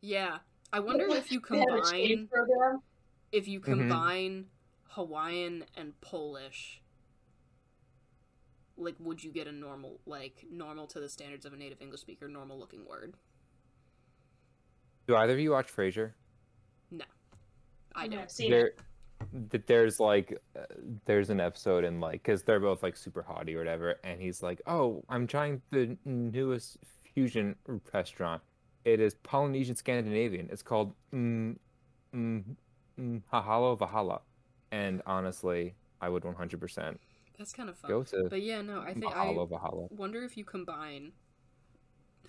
Yeah. Yeah. I wonder if you They have a combine if you combine Hawaiian and Polish like would you get a normal like normal to the standards of a native English speaker normal looking word? Do either of you watch Frasier? No. I Yeah, don't. I've seen there, it. th- there's like, uh, there's an episode in like, cause they're both like super haughty or whatever, and he's like, "Oh, I'm trying the newest fusion restaurant. It is Polynesian Scandinavian. It's called mm, mm, mm, Hahalo Vahala." And honestly, I would 100% That's kind of fun. go to But yeah, no, I think I Mahalo wonder if you combine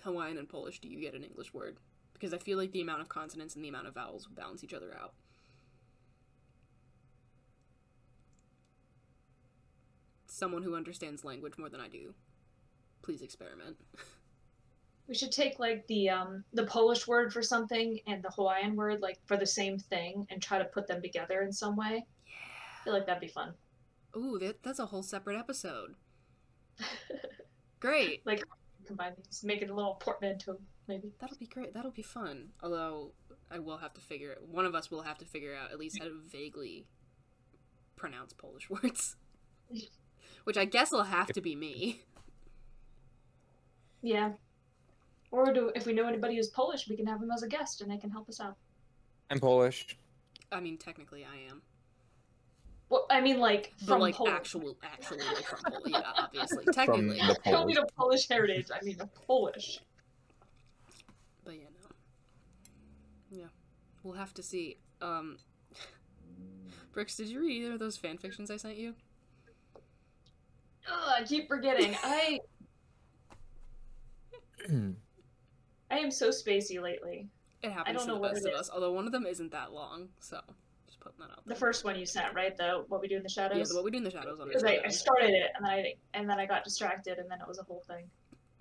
Hawaiian and Polish, do you get an English word? Because I feel like the amount of consonants and the amount of vowels would balance each other out. Someone who understands language more than I do, please experiment. We should take like the um the Polish word for something and the Hawaiian word like for the same thing and try to put them together in some way. I feel like that'd be fun. Ooh, that, that's a whole separate episode. Great. Like combine these, make it a little portmanteau, maybe. That'll be great. That'll be fun. Although I will have to figure one of us will have to figure out at least how to vaguely pronounce Polish words. Which I guess will have to be me. Yeah. Or do if we know anybody who's Polish, we can have them as a guest and they can help us out. I'm Polish. I mean, technically I am. Well, I mean like But from like Poland. actual actually like from Poland. Yeah, obviously. Technically. the I don't mean a Polish heritage. I mean a Polish. But yeah, no. Yeah. We'll have to see. Um Brooks, did you read either of those fan fictions I sent you? Oh, I keep forgetting. I I am so spacey lately. It happens don't to know the best of us, although one of them isn't that long, so just putting that out The first one you sent, right? The what we do in the Yeah, shadows. the what we do in the shadows on Because I, I started it and then I and then I got distracted and then it was a whole thing.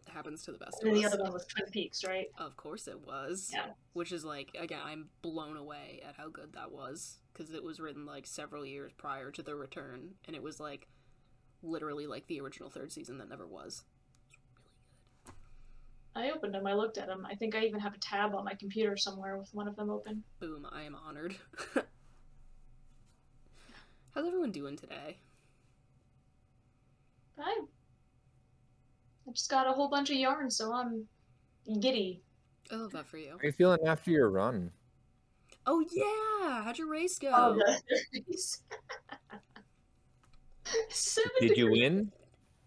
It happens to the best of us. And then the other one was Twin Peaks, right? Of course it was. Yeah. Which is like again, I'm blown away at how good that was because it was written like several years prior to the return, and it was like literally like the original third season that never was. I opened them. I looked at them. I think I even have a tab on my computer somewhere with one of them open. Boom! I am honored. How's everyone doing today? I I just got a whole bunch of yarn, so I'm giddy. I love that for you. How are you feeling after your run? Oh yeah! How'd your race go? Oh, the- Seven Did you win?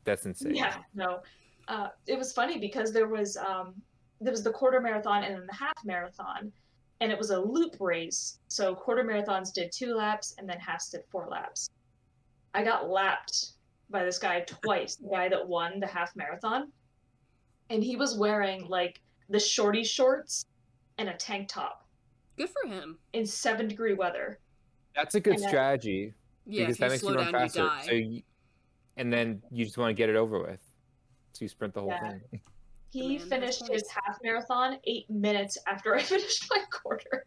That's insane. Yeah, no. Uh, it was funny because there was um, there was the quarter marathon and then the half marathon, and it was a loop race. So quarter marathons did two laps, and then halves did four laps. I got lapped by this guy twice. The guy that won the half marathon, and he was wearing like the shorty shorts and a tank top Good for him. in seven degree weather. That's a good And then- strategy Yeah, because if that you makes slow you run down, faster. you die. So you, and then you just want to get it over with. So you sprint the whole Yeah. thing. He man finished his half marathon eight minutes after I finished my quarter.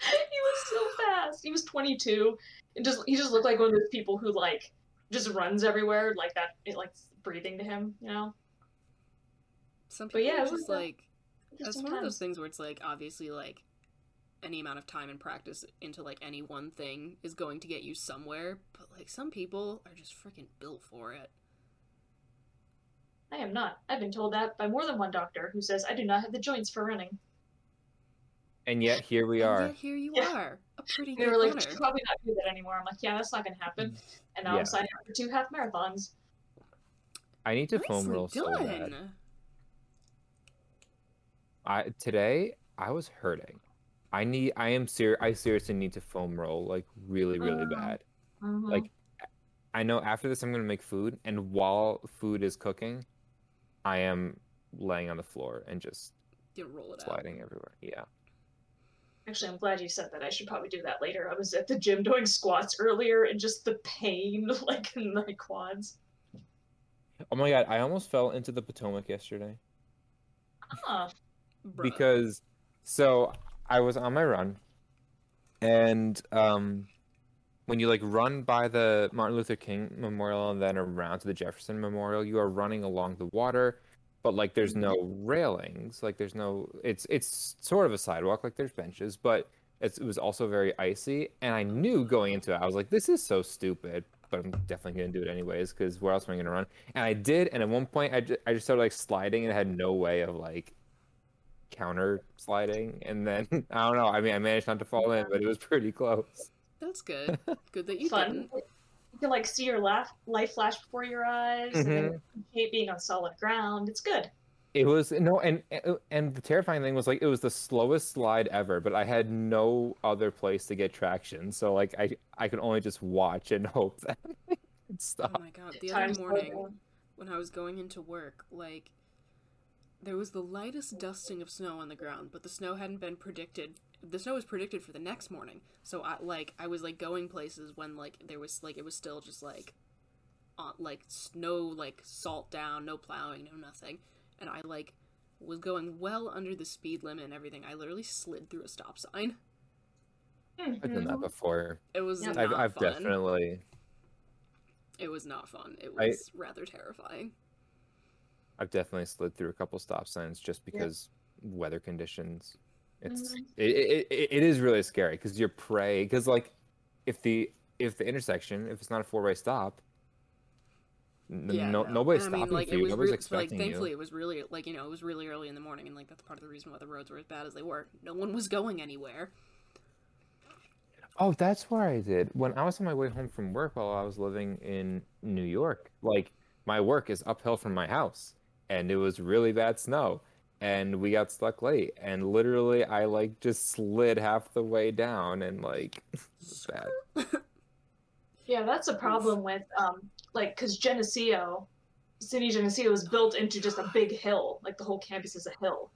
he was so fast. He was 22. And just he just looked like one of those people who like just runs everywhere like that. It like breathing to him, you know. Some But people yeah, are it was just like it's one of those things where it's like obviously like any amount of time and practice into like any one thing is going to get you somewhere, but like some people are just freaking built for it. I I am not. I've been told that by more than one doctor who says I do not have the joints for running. And yet here we And are. yet here you Yeah. are, a pretty They were like, runner. "Should probably not do that anymore. I'm like, yeah, that's not gonna happen. And now Yeah. I'm signing up for two half marathons. I need to foam Nicely roll so bad. I today I was hurting. I need I am serious. I seriously need to foam roll like really really Oh. bad. Mhm. Like I know after this I'm gonna make food and while food is cooking, I am laying on the floor and just You roll it out. sliding everywhere. Yeah. Actually, I'm glad you said that. I should probably do that later. I was at the gym doing squats earlier, and just the pain, like in my quads. Oh my god, I almost fell into the Potomac yesterday. Ah, Bruh. because so I was on my run and um when you like run by the Martin Luther King Memorial and then around to the Jefferson Memorial, you are running along the water, but like there's mm-hmm. no railings, like there's no it's it's sort of a sidewalk, like there's benches, but it's, it was also very icy and I knew going into it I was like this is so stupid, but I'm definitely going to do it anyways cuz where else am I going to run? And I did and at one point I just, I just started like sliding and had no way of like counter sliding and then I don't know. I mean, I managed not to fall in, but it was pretty close. That's good. Good that you fun. didn't. You can like see your laugh, life flash before your eyes, and Mm-hmm. appreciate being on solid ground. It's good. It was no, and and the terrifying thing was like it was the slowest slide ever, but I had no other place to get traction, so like I I could only just watch and hope that it stopped. Oh my god, the other Times slow morning down. when I was going into work, like there was the lightest dusting of snow on the ground, but the snow hadn't been predicted. The snow was predicted for the next morning. So I like I was like going places when like there was like it was still just like on like snow like salt down, no plowing, no nothing. And I like was going well under the speed limit and everything. I literally slid through a stop sign. I've done that mm-hmm. before. It was Yeah. not I've I've fun. definitely It was not fun. It I- was rather terrifying. I've definitely slid through a couple stop signs just because weather conditions. It's Mhm. it, it, it, is really scary because you're prey because like if the if the intersection if it's not a four way stop n- Yeah, no, nobody's And I mean, stopping like, for you nobody's so, like, thankfully, you it was really like you know it was really early in the morning, and like that's part of the reason why the roads were as bad as they were. No one was going anywhere. oh that's what I did when I was on my way home from work while I was living in New York like my work is uphill from my house and it was really bad snow and we got stuck late and literally I like just slid half the way down and like bad Yeah, that's a problem with um, like, because Geneseo, City Geneseo is built into just a big hill. Like the whole campus is a hill.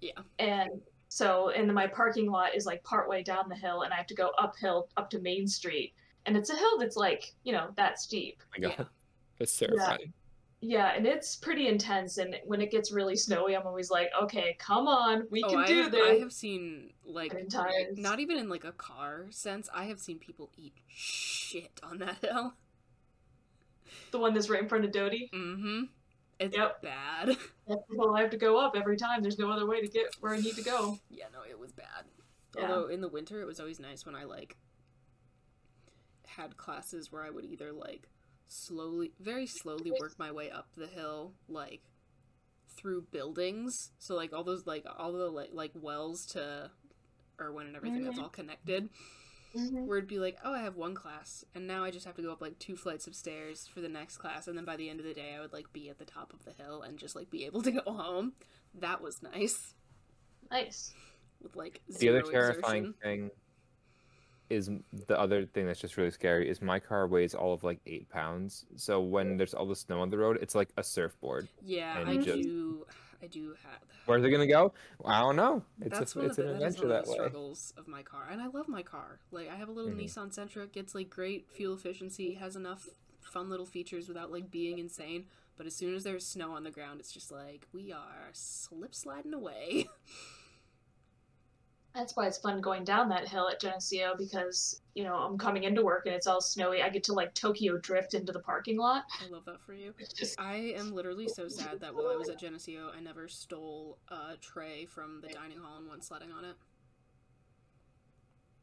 Yeah. And so, and then my parking lot is like partway down the hill, and I have to go uphill up to Main Street, and it's a hill that's like, you know, that steep. oh my god Yeah. it's terrifying Yeah, and it's pretty intense. And when it gets really snowy, I'm always like, okay, come on, we oh, can I do have, this. I have seen like not even in like a car sense. I have seen people eat shit on that hill. The one that's right in front of Doty. Mm-hmm. It's Yep. bad. Well, I have to go up every time. There's no other way to get where I need to go. yeah, no, it was bad. Yeah. Although in the winter, it was always nice when I like had classes where I would either like slowly, very slowly work my way up the hill, like through buildings. So like all those like all the like like Welles to Erwin and everything that's Mhm. all connected. Where it'd be like, oh, I have one class, and now I just have to go up like two flights of stairs for the next class, and then by the end of the day, I would like be at the top of the hill and just like be able to go home. That was nice Nice. with like the other terrifying exertion. thing is the other thing that's just really scary is my car weighs all of like eight pounds so when there's all the snow on the road it's like a surfboard Yeah, I just- do. I do have. where's it gonna go i don't know it's That's a, one it's of the, an that adventure that the way struggles of my car, and I love my car. Like I have a little Mhm. Nissan Sentra, gets like great fuel efficiency, has enough fun little features without like being insane. But as soon as there's snow on the ground, it's just like we are slip sliding away. That's why it's fun going down that hill at Geneseo because, you know, I'm coming into work and it's all snowy. I get to like Tokyo drift into the parking lot. I love that for you. I am literally so sad that while I was at Geneseo, I never stole a tray from the dining hall and went sledding on it.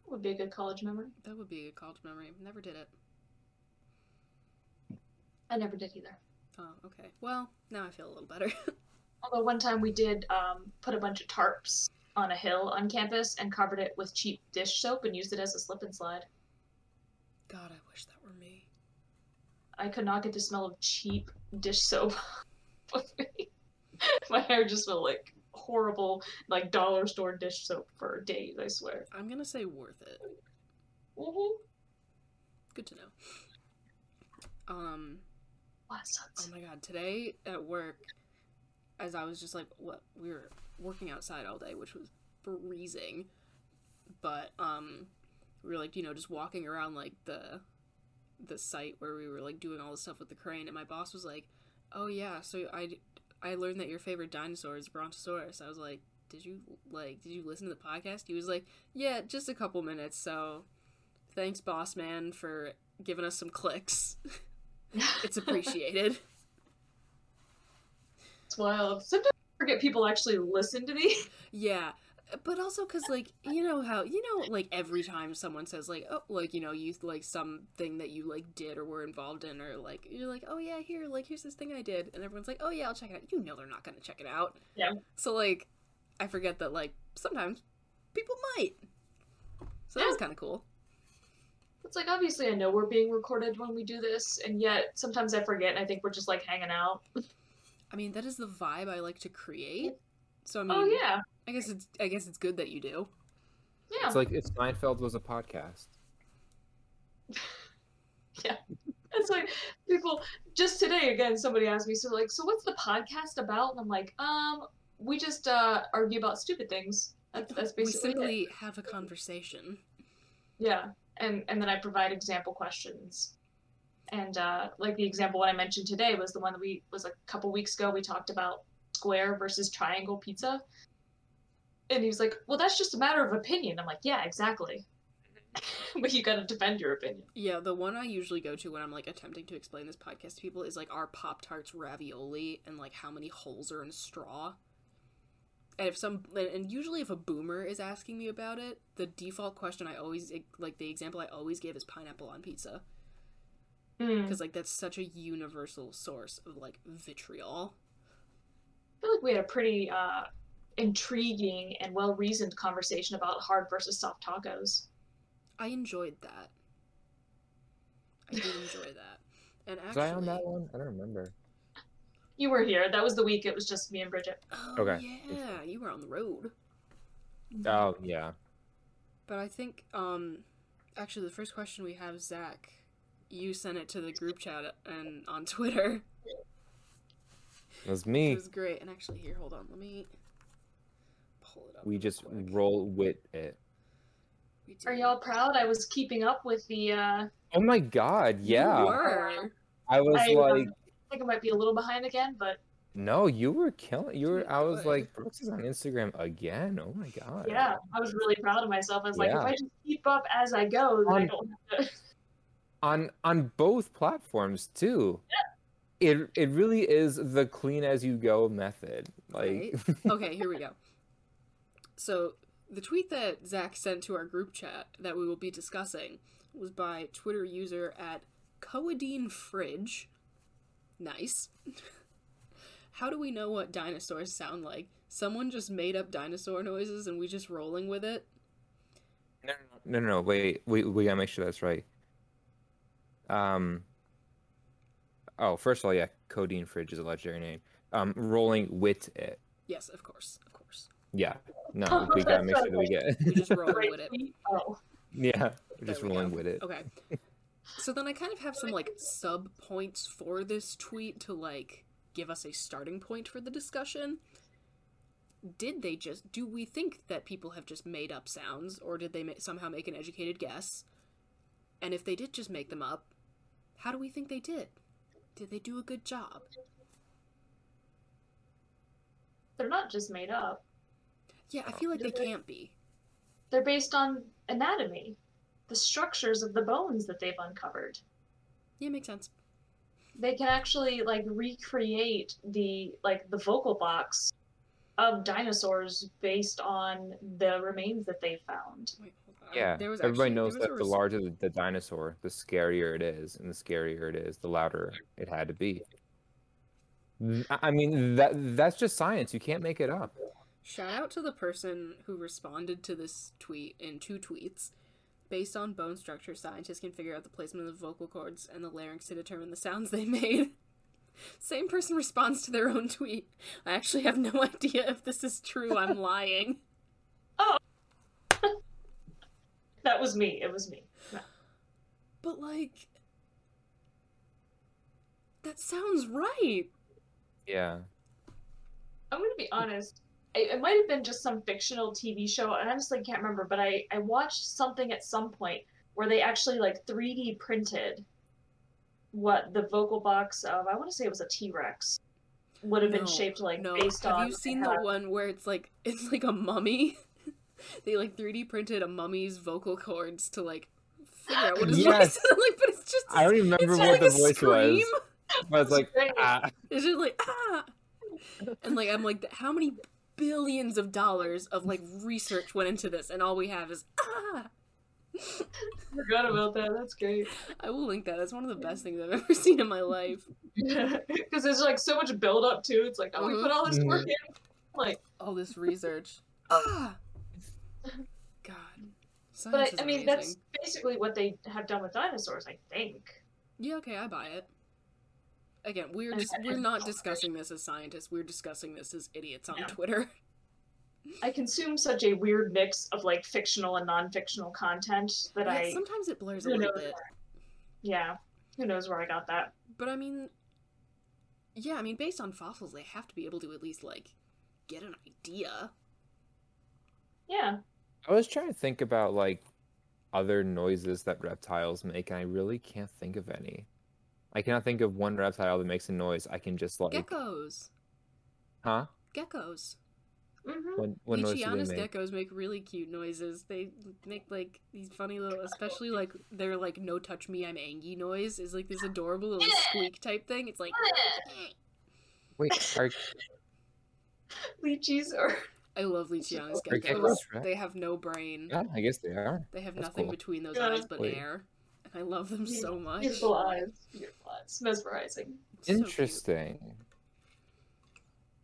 would be a good college memory. That would be a college memory. Never did it. I never did either. Oh, okay. Well, now I feel a little better. Although one time we did um, put a bunch of tarps on a hill on campus and covered it with cheap dish soap and used it as a slip and slide. God, I wish that were me. I could not get the smell of cheap dish soap off me. My hair just smelled like horrible, like dollar store dish soap for days. I swear. I'm gonna say worth it. Mm-hmm. Good to know. Um, oh my god, today at work, as I was just like, what we were working outside all day, which was freezing, but um, we were like, you know, just walking around like the the site where we were like doing all the stuff with the crane, and my boss was like, oh yeah, so I I learned that your favorite dinosaur is Brontosaurus. I was like, did you like did you listen to the podcast? He was like, yeah, just a couple minutes. So thanks, boss man, for giving us some clicks. it's appreciated. It's wild. Sometimes forget people actually listen to me. Yeah, but also because like you know how you know like every time someone says like oh like you know you like something that you like did or were involved in or like you're like oh yeah here like here's this thing I did and everyone's like oh yeah I'll check it out. You know they're not gonna check it out. Yeah. So like I forget that like sometimes people might. So that was kind of cool. It's like obviously I know we're being recorded when we do this, and yet sometimes I forget and I think we're just like hanging out. I mean that is the vibe I like to create. So I mean oh yeah, I guess it's I guess it's good that you do. yeah. It's like if Seinfeld was a podcast. Yeah. It's like people just today again. Somebody asked me, so like, so what's the podcast about? And I'm like, um, we just uh argue about stupid things. That's that's We basically it. simply have a conversation. Yeah, and and then I provide example questions. And uh, like the example what I mentioned today was the one that we was a couple weeks ago. We talked about square versus triangle pizza, and he was like, "Well, that's just a matter of opinion." I'm like, "Yeah, exactly." but you got to defend your opinion. Yeah, the one I usually go to when I'm like attempting to explain this podcast to people is like are Pop Tarts ravioli and like how many holes are in a straw. And if some and usually if a boomer is asking me about it, the default question I always like the example I always give is pineapple on pizza Mm. because like that's such a universal source of like vitriol. I feel like we had a pretty uh, intriguing and well reasoned conversation about hard versus soft tacos. I enjoyed that. I did enjoy that. And Was actually, I on that one? I don't remember. You were here. That was the week. It was just me and Bridget. Oh, Okay. yeah, you were on the road. Oh yeah. But I think, um, actually, the first question we have, Zach, you sent it to the group chat and on Twitter. It was me. It was great. And actually, here, hold on, let me pull it up. We just quick. roll with it. Are y'all proud? I was keeping up with the. Uh, Oh my god, You yeah. were. I was I, um, like, I think I might be a little behind again, but no, you were killing. You were. I was like, Brooks is on Instagram again. Oh my god. yeah, I was really proud of myself. I was like, if I just keep up as I go, then I don't have to. On on both platforms too. Yeah. It it really is the clean as you go method. Like okay, here we go. So, the tweet that Zach sent to our group chat that we will be discussing was by Twitter user at Codeine Fridge. Nice. How do we know what dinosaurs sound like? Someone just made up dinosaur noises and we just rolling with it? No, no, no, no, wait, we we gotta make sure that's right. Um. Oh, first of all, yeah, Codeine Fridge is a legendary name. Um, rolling with it. Yes, of course, of course. Yeah. No, we gotta make sure that we get. We just rolling with it. Oh, yeah, we're just There rolling go. with it. Okay. So then I kind of have some like sub points for this tweet to like give us a starting point for the discussion. Did they just do we think that people have just made up sounds or did they ma- somehow make an educated guess? And if they did just make them up, how do we think they did? Did they do a good job? they're not just made up. Yeah, I feel like they can't be. They're based on anatomy, the structures of the bones that they've uncovered. Yeah, makes sense. They can actually like recreate the like the vocal box of dinosaurs based on the remains that they found. Wait, hold on. Yeah, There was everybody actually- knows there was that the larger the, the dinosaur, the scarier it is, and the scarier it is, the louder it had to be. I I mean, that that's just science. You can't make it up. Shout out to the person who responded to this tweet in two tweets. Based on bone structure, scientists can figure out the placement of the vocal cords and the larynx to determine the sounds they made. Same person responds to their own tweet. I actually have no idea if this is true. I'm lying. Oh. That was me. It was me. No. But, like. That sounds right. Yeah. I'm gonna be honest. It, it might have been just some fictional TV show, and I honestly can't remember. But I I watched something at some point where they actually like 3D printed what the vocal box of I want to say it was a T Rex would have been shaped like no. based have on. you seen the one where it's like it's like a mummy? they like 3D printed a mummy's vocal cords to like figure out what his Yes. voice is like, but it's just I don't even remember what like the voice scream. was. But it's like, ah. It's just like ah, and like I'm like, how many billions of dollars of like research went into this, and all we have is ah. forgot about that. That's great. I will link that. That's one of the best things I've ever seen in my life. Because there's like so much build up too. It's like, oh, we Mhm. put all this work in. Like, All this research. Ah. God. Science but I, mean, amazing. that's basically what they have done with dinosaurs. I think. Yeah, okay, I buy it. Again, we're just we're not discussing this as scientists. We're discussing this as idiots on Yeah. Twitter. I consume such a weird mix of like fictional and non-fictional content that Yeah, I, sometimes it blurs a little bit. yeah, who knows where I got that. But I mean, yeah, I mean, based on fossils, they have to be able to at least like get an idea. Yeah, I was trying to think about like other noises that reptiles make, and I really can't think of any. I cannot think of one reptile that makes a noise. I can just like, Geckos, huh? geckos. hmm What, what noise do they make? geckos make really cute noises. They make like these funny little, especially like their like "no touch me, I'm angry" noise is like this adorable little squeak type thing. It's like. Wait, are, leachies are. I love Leachianus Are geckos. geckos rat- They have no brain. yeah, I guess they are. They have That's nothing cool. between those Yeah. eyes but Wait. air. And I love them so much. Beautiful eyes, beautiful eyes, mesmerizing. So cute. Interesting.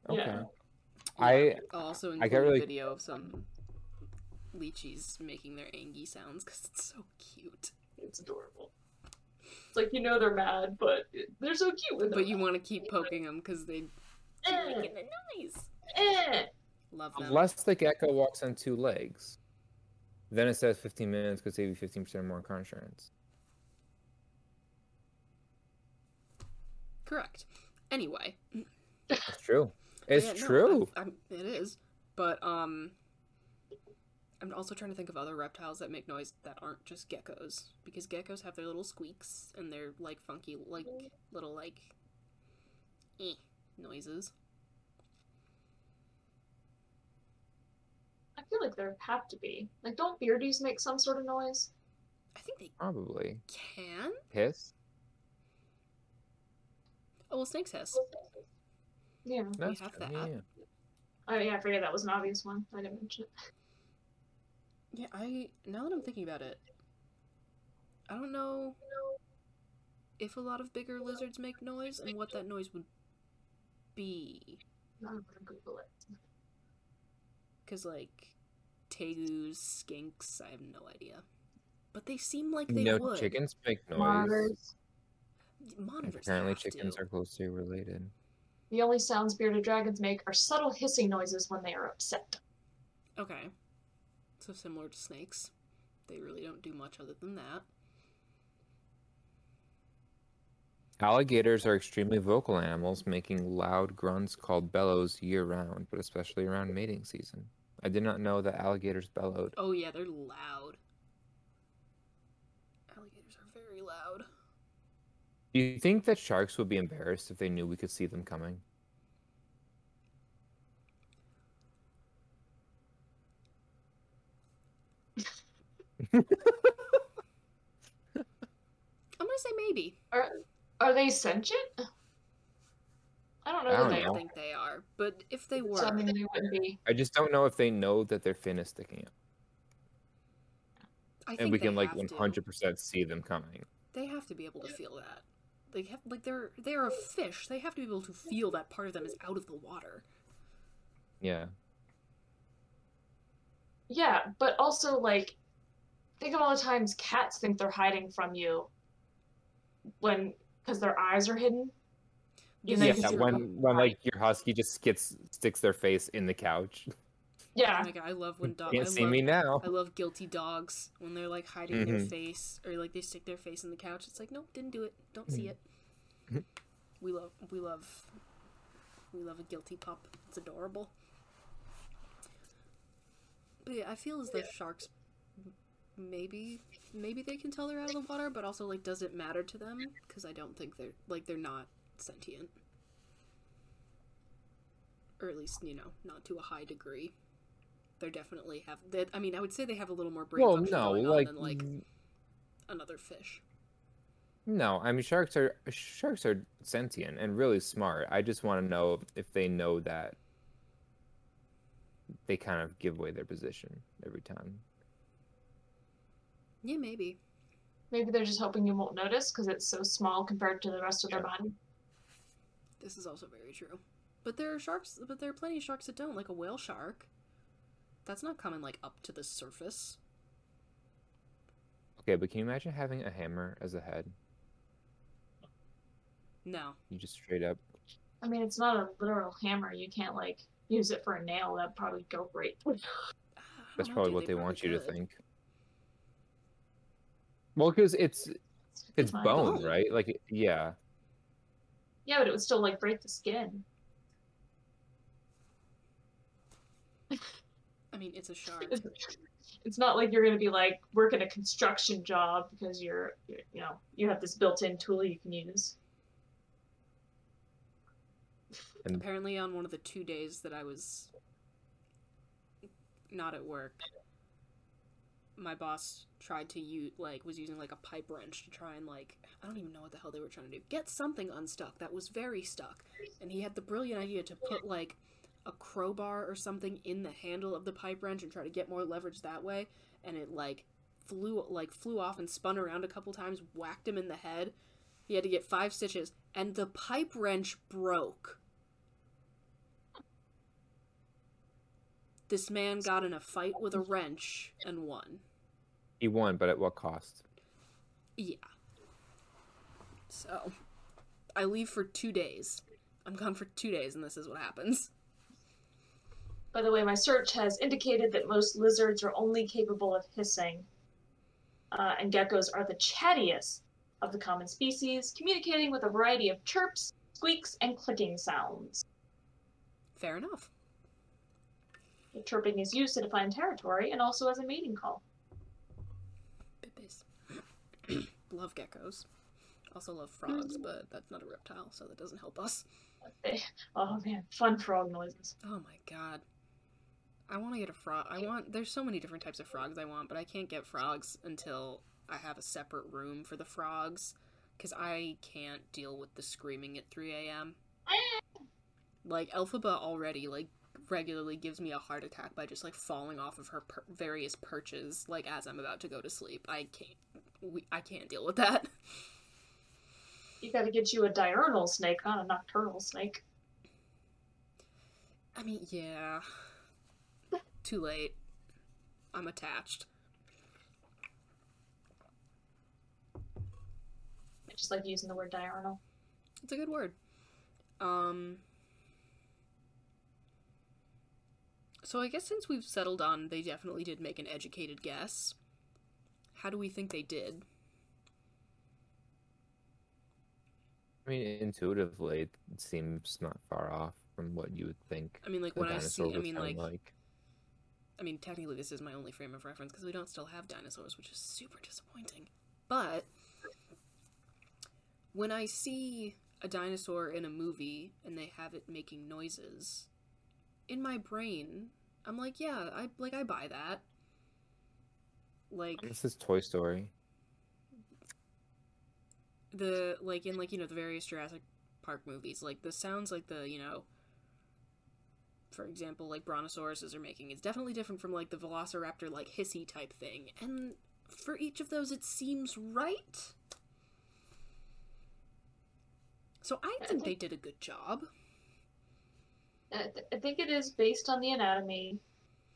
Okay. Yeah. I I'll also I include got really- a video of some leachies making their angie sounds because it's so cute. It's adorable. It's like you know they're mad, but they're so cute when they're But you want to keep poking them because they keep Eh, making the noise. eh. Love them. unless the gecko walks on two legs, then it says 15 minutes could save you 15% more car insurance. Correct. Anyway, It's true. It's Yeah, no, true. I- I'm- it is. But um, I'm also trying to think of other reptiles that make noise that aren't just geckos because geckos have their little squeaks and their like funky like little like eh noises. Feel like there have to be. Like, don't beardies make some sort of noise? I think they Probably. can. Hiss? Oh well, snakes hiss. Yeah. That's have true, that. yeah. Oh yeah, I forget that was an obvious one. I didn't mention it. Yeah, I now that I'm thinking about it, I don't know if a lot of bigger lizards make noise and what that noise would be. I'm gonna Google it. Because, like, tegus, skinks, I have no idea. But they seem like they would. no, would. chickens make noise. Monitors. Monitors Apparently, have chickens to. are closely related. The only sounds bearded dragons make are subtle hissing noises when they are upset. Okay. So similar to snakes. They really don't do much other than that. Alligators are extremely vocal animals, making loud grunts called bellows year round, but especially around mating season. I did not know that alligators bellowed. Oh, yeah, they're loud. Alligators are very loud. Do you think that sharks would be embarrassed if they knew we could see them coming? I'm gonna say maybe. Are are they sentient? I don't know I don't they know. don't think they are. But if they were, So I mean, they wouldn't be. I just don't know if they know that their fin is sticking out, I and we can like 100% see them coming. They have to be able to feel that. they have like they're they're a fish. They have to be able to feel that part of them is out of the water. Yeah. Yeah, but also like think of all the times cats think they're hiding from you when because their eyes are hidden. You know, Yeah, you can see when when like your husky just gets sticks their face in the couch. yeah, Oh my god, I love when dogs. Can't I see love, me now. I love guilty dogs when they're like hiding their Mhm. face or like they stick their face in the couch. It's like, nope, didn't do it. Don't see it. Mm-hmm. we love, we love, we love a guilty pup. It's adorable. But yeah, I feel as though sharks, maybe, maybe they can tell they're out of the water, but also like, does it matter to them? Because I don't think they're like they're not sentient, or at least you know not to a high degree. They're definitely have. They, I mean, I would say they have a little more brain Well, function no, going like on than like mm. another fish. no. I mean, sharks are sharks are sentient and really smart. I just want to know if they know that they kind of give away their position every time. Yeah, maybe. maybe they're just hoping you won't notice because it's so small compared to the rest of their body. This is also very true. But there are sharks, but there are plenty of sharks that don't, like a whale shark. That's not coming like up to the surface. Okay, but can you imagine having a hammer as a head? No. You just straight up. I mean, it's not a literal hammer. You can't like use it for a nail. That'd probably go great. That's know, probably what they, probably want you to think. Well, because it's it's fine. bone, bone. right? Like, yeah. Yeah, but it would still like break the skin. I mean, it's a shark. It's, it's not like you're gonna be like working a construction job because you're, you're you know you have this built-in tool you can use. And Apparently, on one of the two days that I was not at work, my boss tried to use like was using like a pipe wrench to try and like I don't even know what the hell they were trying to do. Get something unstuck that was very stuck. And he had the brilliant idea to put like a crowbar or something in the handle of the pipe wrench and try to get more leverage that way and it like flew like flew off and spun around a couple times, whacked him in the head. He had to get 5 stitches and the pipe wrench broke. This man got in a fight with a wrench and won. He won, but at what cost? Yeah. So, I leave for two days. I'm gone for two days, and this is what happens. By the way, my search has indicated that most lizards are only capable of hissing, uh, and geckos are the chattiest of the common species, communicating with a variety of chirps, squeaks, and clicking sounds. Fair enough. Chirping is used to define territory and also as a mating call. Love geckos. Also love frogs, mm. but that's not a reptile, so that doesn't help us. Oh man, fun frog noises. Oh my god. I want to get a frog. I want. There's so many different types of frogs I want, but I can't get frogs until I have a separate room for the frogs, because I can't deal with the screaming at 3 a.m. Ah! Like Elphaba already like regularly gives me a heart attack by just like falling off of her per- various perches like as I'm about to go to sleep. I can't. We, I can't deal with that. You gotta get you a diurnal snake, not a nocturnal snake. I mean, yeah. Too late. I'm attached. I just like using the word diurnal. It's a good word. Um. So I guess since we've settled on they definitely did make an educated guess, how do we think they did? I mean, intuitively, it seems not far off from what you would think. I mean, like when I see, I mean, sound like, I mean, technically this is my only frame of reference because we don't still have dinosaurs, which is super disappointing. But when I see a dinosaur in a movie and they have it making noises, in my brain, I'm like, yeah, I like I buy that. Like This is Toy Story. the like in like you know the various Jurassic Park movies, like the sounds like the you know, for example, like brontosauruses are making is definitely different from like the Velociraptor like hissy type thing, and for each of those it seems right. So I think they did a good job. I, th- I think it is based on the anatomy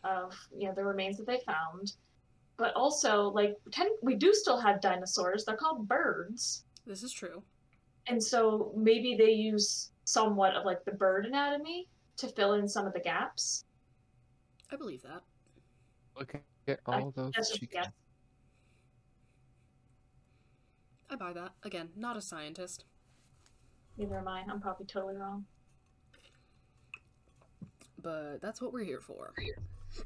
of you know the remains that they found, but also like ten, we do still have dinosaurs. They're called birds, This is true. and so maybe they use somewhat of like the bird anatomy to fill in some of the gaps. I believe that. Look at I- all those That's just a chickens. I buy that. Again, not a scientist. Neither am I. I'm probably totally wrong. But that's what we're here for.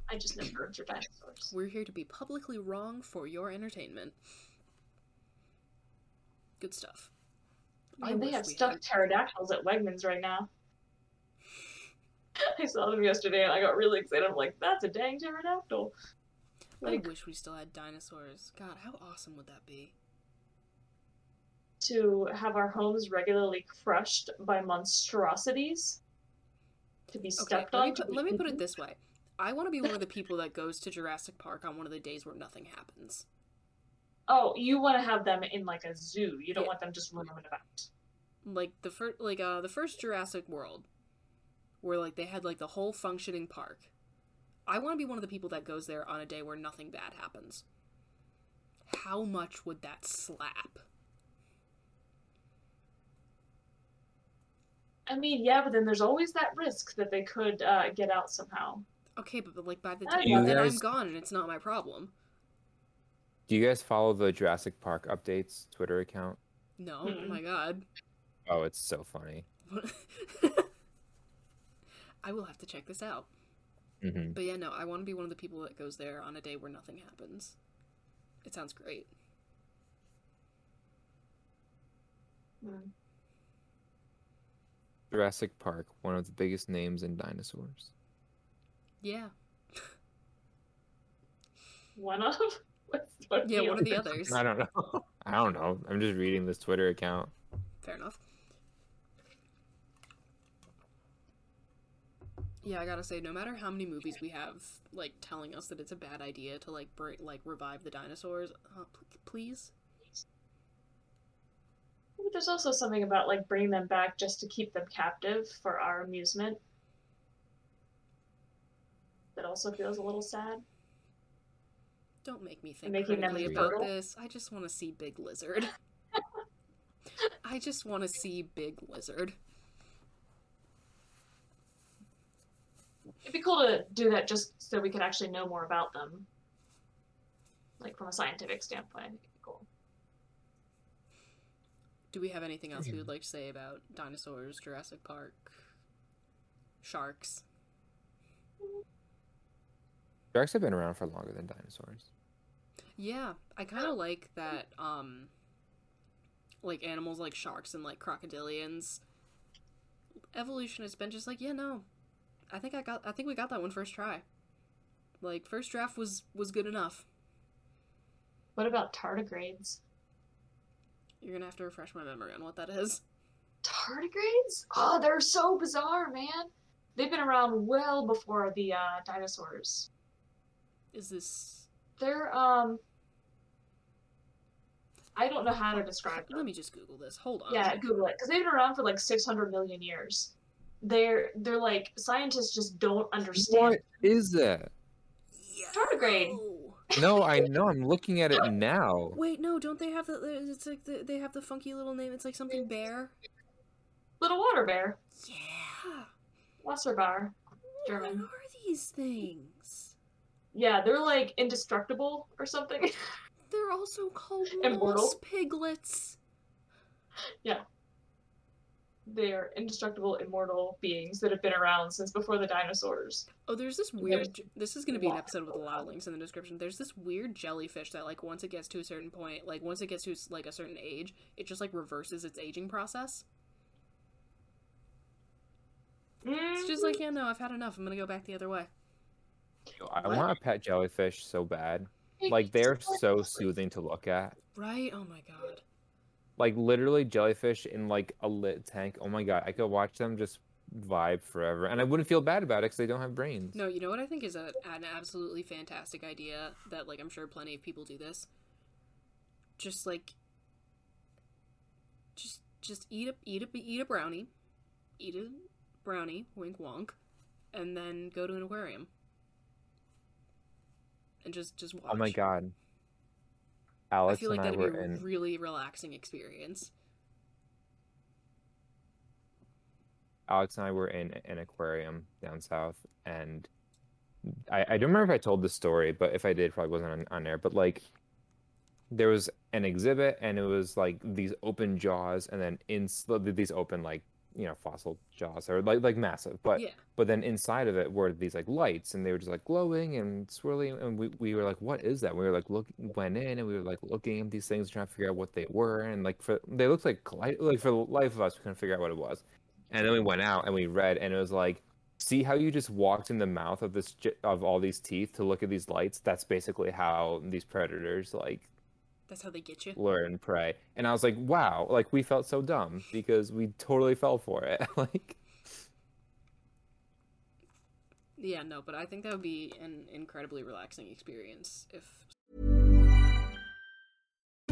I just know birds are dinosaurs. We're here to be publicly wrong for your entertainment. Good stuff. I they have stuffed pterodactyls at Wegmans right now. I saw them yesterday and I got really excited. I'm like, that's a dang pterodactyl. Like I wish we still had dinosaurs. God, how awesome would that be? to have our homes regularly crushed by monstrosities, to be Okay, stepped let me, put, let me put it this way. I want to be one of the people that goes to Jurassic Park on one of the days where nothing happens. Oh, you want to have them in like a zoo. You don't Yeah. want them just roaming about. Like the first, like uh, the first Jurassic World, where like they had like the whole functioning park. I want to be one of the people that goes there on a day where nothing bad happens. How much would that slap? I mean, yeah, but then there's always that risk that they could uh, get out somehow. Okay, but, but like by the time You then I'm gone and it's not my problem. Do you guys follow the Jurassic Park updates Twitter account? No, oh Mm-mm. my god. Oh, it's so funny. I will have to check this out. hmm But yeah, no, I want to be one of the people that goes there on a day where nothing happens. It sounds great. Hmm. Jurassic Park, one of the biggest names in dinosaurs. Yeah. One of? What's, what's Yeah, the one of the others. I don't know. I don't know. I'm just reading this Twitter account. Fair enough. Yeah, I gotta say, no matter how many movies we have, like telling us that it's a bad idea to like bring, like revive the dinosaurs, uh, p- please. But There's also something about like bringing them back just to keep them captive for our amusement. That also feels a little sad. Don't make me think making them about this. I just want to see Big Lizard. I just want to see Big Lizard. It'd be cool to do that just so we could actually know more about them. Like from a scientific standpoint, I think it'd be cool. Do we have anything else we would like to say about dinosaurs, Jurassic Park, sharks? Sharks have been around for longer than dinosaurs. Yeah, I kind of like that. Um, like animals like sharks and like crocodilians. Evolution has been just like, yeah, no, I think I got, I think we got that one first try. Like first draft was was good enough. What about tardigrades? You're gonna have to refresh my memory on what that is. Tardigrades? Oh, they're so bizarre, man. They've been around well before the uh, dinosaurs. Is this? They're um. I don't know how to describe them. Let them. me just Google this. Hold on. Yeah, Google it because they've been around for like 600 million years. They're they're like scientists just don't understand. What is that? Tardigrade. Oh. No, I know. I'm looking at it now. Wait, no, don't they have the? It's like the, they have the funky little name. It's like something bear. Little water bear, Yeah. Wasserbar, German. What are these things? Yeah, they're like indestructible or something. They're also called Immortal? piglets. they are indestructible, immortal beings that have been around since before the dinosaurs. Oh, there's this There's weird. This is going to be an episode with a lot of links in the description. There's this weird jellyfish that, like, once it gets to a certain point, like once it gets to like a certain age, it just like reverses its aging process. It's just like, mm-hmm. yeah, no, I've had enough. I'm gonna go back the other way. I What? want a pet jellyfish so bad. Like they're so soothing to look at. Right? Oh my god. Like literally jellyfish in like a lit tank. Oh my god, I could watch them just vibe forever, and I wouldn't feel bad about it because they don't have brains. No, you know what I think is a, an absolutely fantastic idea that, like, I'm sure plenty of people do this. Just like, just just eat a eat a eat a brownie, eat a brownie, wink wonk, and then go to an aquarium and just just watch. Oh my god. I feel like and I that'd be were a in really relaxing experience. Alex and I were in an aquarium down south, and I, I don't remember if I told the story, but if I did, probably wasn't on, on air. But like, there was an exhibit, and it was like these open jaws, and then in these open like you know fossil jaws or like like massive, but Yeah. but then inside of it were these like lights, and they were just like glowing and swirling, and we, we were like, what is that? We were like look went in, and we were like looking at these things, trying to figure out what they were, and like for they looked like like for the life of us, we couldn't figure out what it was. And then we went out and we read, and it was like, see how you just walked in the mouth of this of all these teeth to look at these lights. That's basically how these predators like That's how they get you. lure and prey. And I was like, wow, like we felt so dumb because we totally fell for it. like, Yeah, no, but I think that would be an incredibly relaxing experience if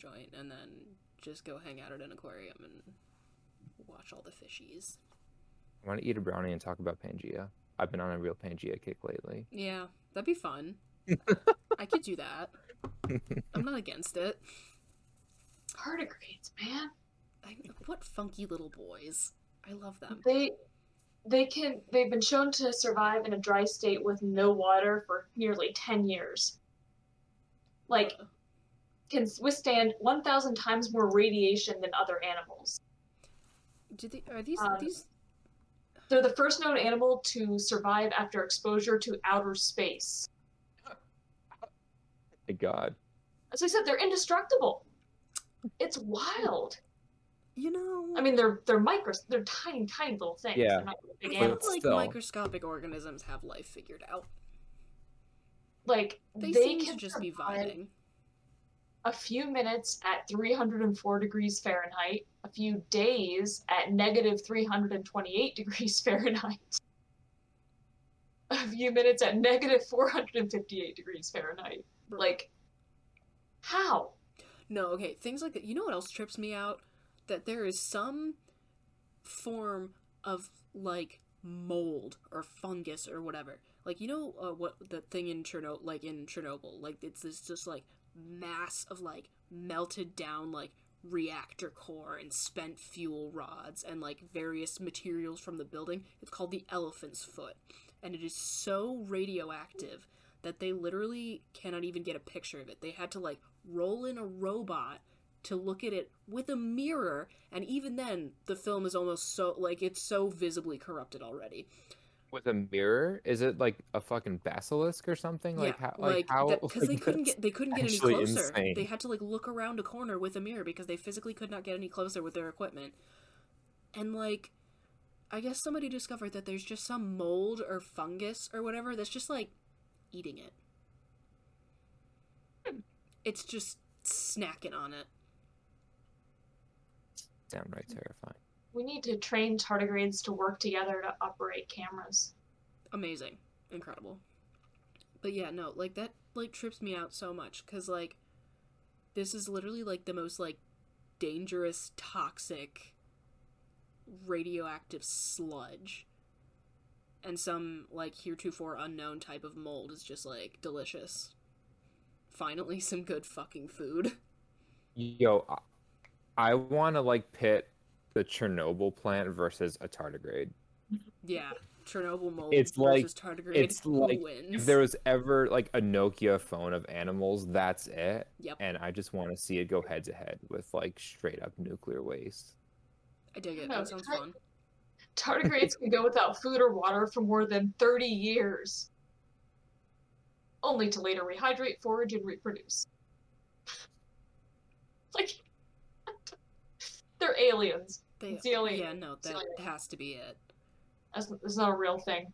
Joint and then just go hang out at an aquarium and watch all the fishies. I want to eat a brownie and talk about Pangea. I've been on a real Pangea kick lately. Yeah, that'd be fun. I could do that. I'm not against it. Tardigrades, man. I, what funky little boys. I love them. They they can they've been shown to survive in a dry state with no water for nearly 10 years. Like can withstand 1000 times more radiation than other animals. Do they are these Um, these They're the first known animal to survive after exposure to outer space. My God. As I said, they're indestructible. It's wild. you know I mean, they're they're micros. They're tiny, tiny little things. Yeah. They're not big animals. like still. microscopic organisms have life figured out. Like They, they, seem can to just be survive vibing. A few minutes at 304 degrees Fahrenheit, a few days at negative 328 degrees Fahrenheit, a few minutes at negative 458 degrees Fahrenheit. Like, how? No, okay, things like that. You know what else trips me out? That there is some form of like mold or fungus or whatever. Like you know uh, what the thing in Chernobyl, like in Chernobyl, like it's this just like mass of like melted down like reactor core and spent fuel rods and like various materials from the building. It's called the elephant's foot, and it is so radioactive that they literally cannot even get a picture of it. They had to like roll in a robot to look at it with a mirror, and even then, the film is almost so like it's so visibly corrupted already. With a mirror? Is it like a fucking basilisk or something? Like yeah, how? Like, how? because like, they couldn't get they couldn't get any closer. insane. They had to like look around a corner with a mirror because they physically could not get any closer with their equipment. And like I guess somebody discovered that there's just some mold or fungus or whatever that's just like eating it. It's just snacking on it. downright terrifying. We need to train tardigrades to work together to operate cameras. Amazing. Incredible. But yeah, no, like that like trips me out so much cuz like this is literally like the most like dangerous toxic radioactive sludge. And some like heretofore unknown type of mold is just like delicious. Finally some good fucking food. Yo, I, I want to like pit the Chernobyl plant versus a tardigrade. Yeah, Chernobyl mold It's like versus tardigrade. it's Who like wins? if there was ever like a Nokia phone of animals, that's it. Yep. And I just want to see it go head to head with like straight up nuclear waste. I dig it. No, that sounds tar- fun. Tardigrades can go without food or water for more than 30 years, only to later rehydrate, forage, and reproduce. like, they're aliens. They, It's the only- yeah, no, that has to be it. That's, that's not a real thing.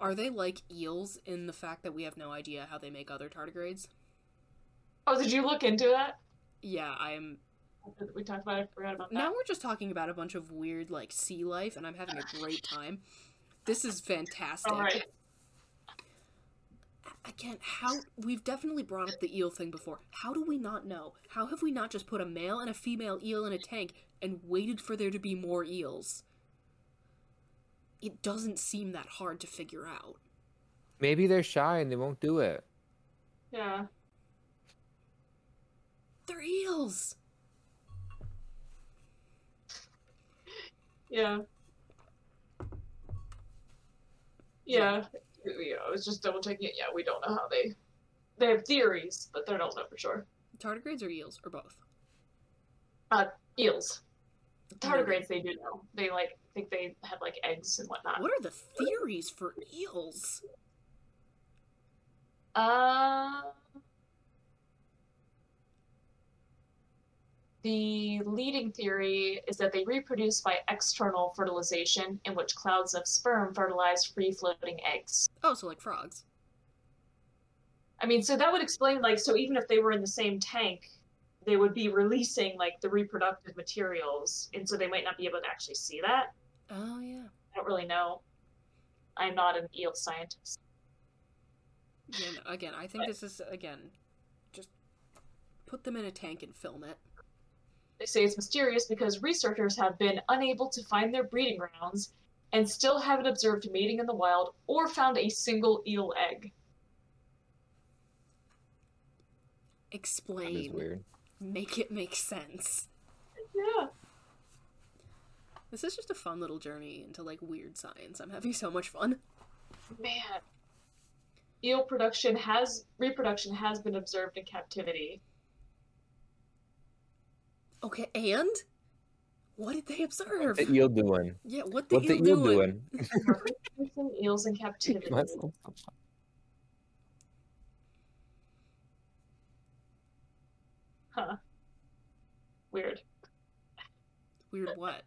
Are they like eels in the fact that we have no idea how they make other tardigrades? Oh, did you look into that? Yeah, I am. We talked about it. Forgot about that. Now we're just talking about a bunch of weird like sea life, and I'm having a great time. This is fantastic. All right. Again, how we've definitely brought up the eel thing before. How do we not know? How have we not just put a male and a female eel in a tank and waited for there to be more eels? It doesn't seem that hard to figure out. Maybe they're shy and they won't do it. Yeah. They're eels. Yeah. Yeah. Yeah, I was just double checking it. Yeah, we don't know how they. They have theories, but they don't know for sure. Tardigrades or eels or both? Uh, eels. Tardigrades, they do know. They like think they have like eggs and whatnot. What are the theories for eels? Uh, the leading theory is that they reproduce by external fertilization, in which clouds of sperm fertilize free floating eggs. Oh, so like frogs. I mean, so that would explain, like, so even if they were in the same tank, they would be releasing, like, the reproductive materials, and so they might not be able to actually see that. Oh yeah. I don't really know. I'm not an eel scientist. Again, I think this is again, just put them in a tank and film it. They say it's mysterious because researchers have been unable to find their breeding grounds and still haven't observed mating in the wild or found a single eel egg. Explain. That is Explain. weird. Make it make sense. Yeah. This is just a fun little journey into like weird science. I'm having so much fun. Man. Eel production has reproduction has been observed in captivity. Okay, and what did they observe? The eel doing? Yeah, what the What the eel eel doing? doing? Eels in captivity. Huh. Weird. Weird what?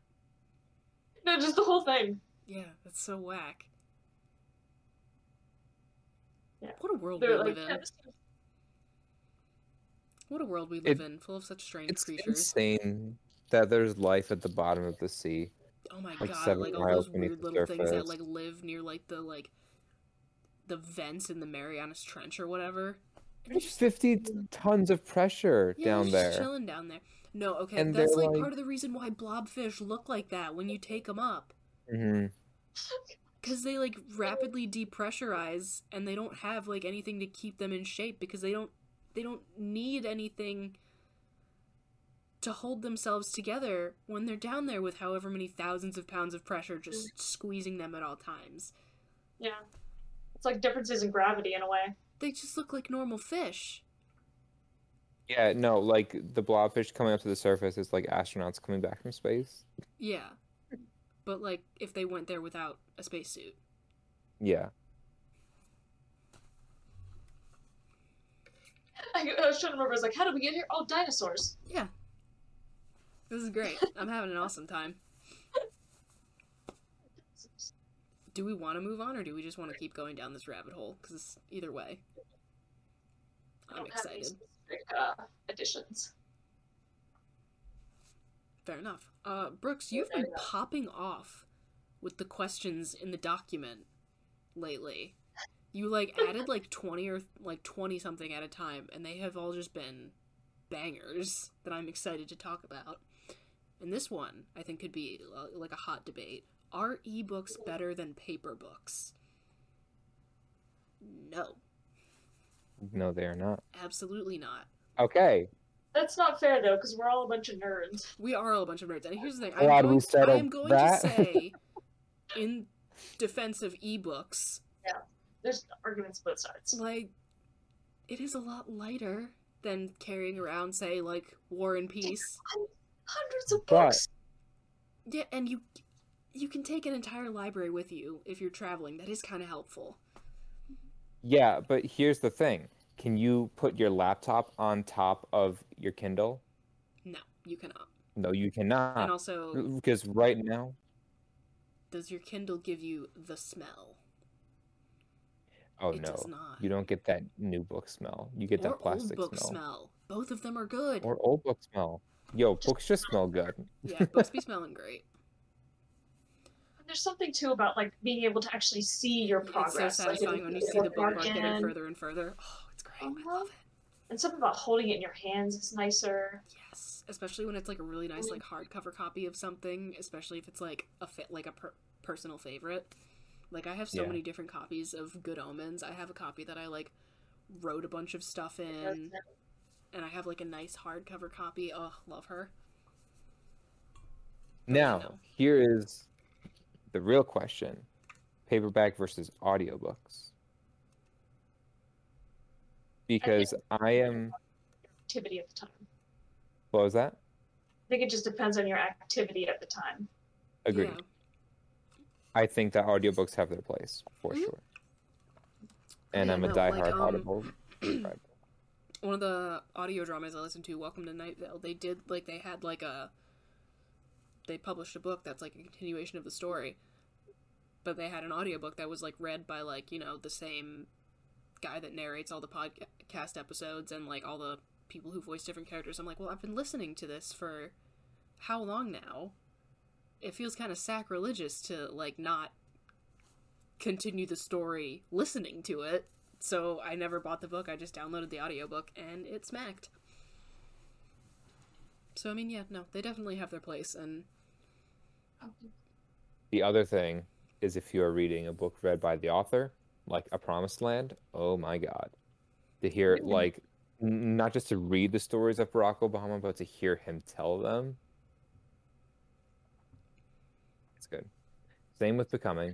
No, just the whole thing. Yeah, that's so whack. Yeah. What a world They're we like, live in. yeah, this- What a world we live It- in, full of such strange It's creatures. insane that there's life at the bottom of the sea. Oh my like god, like all those weird little things that like live near like the like the vents in the Marianas Trench or whatever. There's just- 50 tons of pressure yeah, down there. chilling down there. No, okay, And that's like, like- part of the reason why blobfish look like that when you take them up. Mm-hmm. Because they like rapidly depressurize and they don't have like anything to keep them in shape because they don't they don't need anything to hold themselves together when they're down there with however many thousands of pounds of pressure just mm. squeezing them at all times. Yeah. It's like differences in gravity in a way. They just look like normal fish. Yeah, no, like the blobfish coming up to the surface is like astronauts coming back from space. Yeah. But like if they went there without a spacesuit. Yeah. I, I was trying to remember. I was like, how did we get here? Oh, dinosaurs. Yeah. This is great. I'm having an awesome time. Do we want to move on or do we just want to keep going down this rabbit hole? Because either way, I'm don't have any excited. specific uh, additions. Fair enough. Uh, Brooks, you've been popping off with the questions in the document lately. You like added like 20 or like 20 something at a time, and they have all just been bangers that I'm excited to talk about. And this one, I think, could be uh, like a hot debate. Are ebooks better than paper books? No, No, they are not. absolutely not. Okay. That's not fair though, because we're all a bunch of nerds. We are all a bunch of nerds. And here's the thing: I'm we going, settled I am going that. to say, in defense of ebooks, Yeah, there's arguments both sides. like it is a lot lighter than carrying around, say, like War and Peace. Hundreds of But- books. Yeah, and you you can take an entire library with you if you're traveling. That is kind of helpful. Yeah, but here's the thing. Can you put your laptop on top of your Kindle? No, you cannot. No, you cannot. And also- because right now, Does your Kindle give you the smell? Oh It no, does not. you don't get that new book smell. You get or that plastic old book smell. smell. Both of them are good. or old book smell. Yo, books just smell good. yeah, books be smelling great. There's something too about like being able to actually see your progress. It's so like, satisfying if when you you see the book bookmark getting further and further. Oh, it's great. I love uh-huh. it. And something about holding it in your hands is nicer. Yes, especially when it's like a really nice like mm-hmm. hardcover copy of something, especially if it's like a fit like a per- personal favorite. Like I have so Yeah. many different copies of Good Omens. I have a copy that I like wrote a bunch of stuff in, and I have like a nice hardcover copy. Oh, love her. Now, here is the real question. Paperback versus audiobooks. Because I am Activity at the time. what was that? I think it just depends on your activity at the time. Agreed. I think that audiobooks have their place for sure. And Yeah, I'm a no, like, diehard um, Audible. one of the audio dramas I listened to, Welcome to Night Vale, they did like they had like a they published a book that's like a continuation of the story. But they had an audiobook that was like read by like, you know, the same guy that narrates all the podcast episodes and like all the people who voice different characters. I'm like, well, I've been listening to this for how long now? It feels kind of sacrilegious to like not continue the story listening to it. So I never bought the book. I just downloaded the audiobook and it smacked. So I mean, yeah, no, they definitely have their place and The other thing is if you are reading a book read by the author, like A Promised Land, oh my god. To hear like not just to read the stories of Barack Obama, but to hear him tell them. It's good. Same with Becoming.